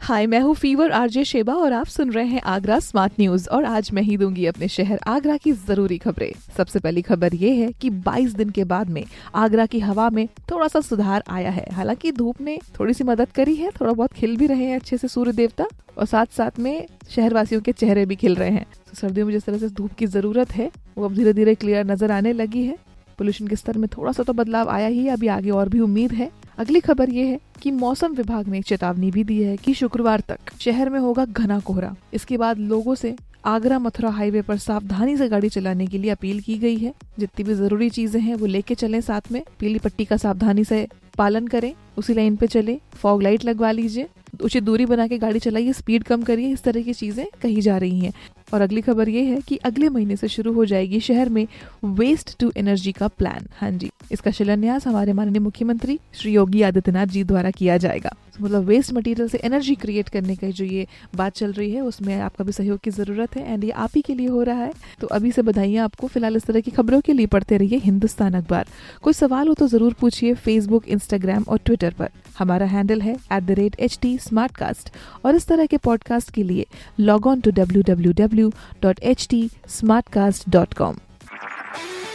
हाय मैं हूँ fever RJ Sheba और आप सुन रहे हैं आगरा स्मार्ट न्यूज़ और आज मैं ही दूँगी अपने शहर आगरा की ज़रूरी खबरें। सबसे पहली खबर ये है कि 22 दिन के बाद में आगरा की हवा में थोड़ा सा सुधार आया है। हालाँकि धूप ने थोड़ी सी मदद करी है, थोड़ा बहुत खिल भी रहे हैं अच्छे से सूर्य देवता और साथ साथ में शहरवासियों के चेहरे भी खिल रहे हैं। तो सर्दियों में जिस तरह से धूप की ज़रूरत है, वो अब धीरे धीरे क्लियर नज़र आने लगी है। पोल्यूशन के स्तर में थोड़ा सा तो बदलाव आया ही, अभी आगे और भी उम्मीद है। अगली खबर ये है कि मौसम विभाग ने चेतावनी भी दी है कि शुक्रवार तक शहर में होगा घना कोहरा। इसके बाद लोगों से आगरा मथुरा हाईवे पर सावधानी से गाड़ी चलाने के लिए अपील की गई है। जितनी भी ज़रूरी चीज़ें हैं, वो लेके चलें साथ में। पीली पट्टी का सावधानी से पालन करें, उसी लाइन पे चले। फॉग लाइट लगवा लीजिए। उचित दूरी बना के गाड़ी चलाइए, स्पीड कम करिए। इस तरह की चीज़ें कही जा रही हैं। और अगली खबर ये है कि अगले महीने से शुरू हो जाएगी शहर में वेस्ट टू एनर्जी का प्लान हाँ जी, इसका शिलान्यास हमारे माननीय मुख्यमंत्री श्री योगी आदित्यनाथ जी द्वारा किया जाएगा। मतलब वेस्ट मटेरियल से एनर्जी क्रिएट करने का जो ये बात चल रही है, उसमें आपका भी सहयोग की ज़रूरत है एंड ये आप ही के लिए हो रहा है। तो अभी से बधाइयाँ आपको। फ़िलहाल इस तरह की खबरों के लिए पढ़ते रहिए हिंदुस्तान अखबार। कोई सवाल हो तो ज़रूर पूछिए फेसबुक इंस्टाग्राम और ट्विटर पर। हमारा हैंडल है एट और इस तरह के पॉडकास्ट के लिए log on to W W W dot H T smartcast dot com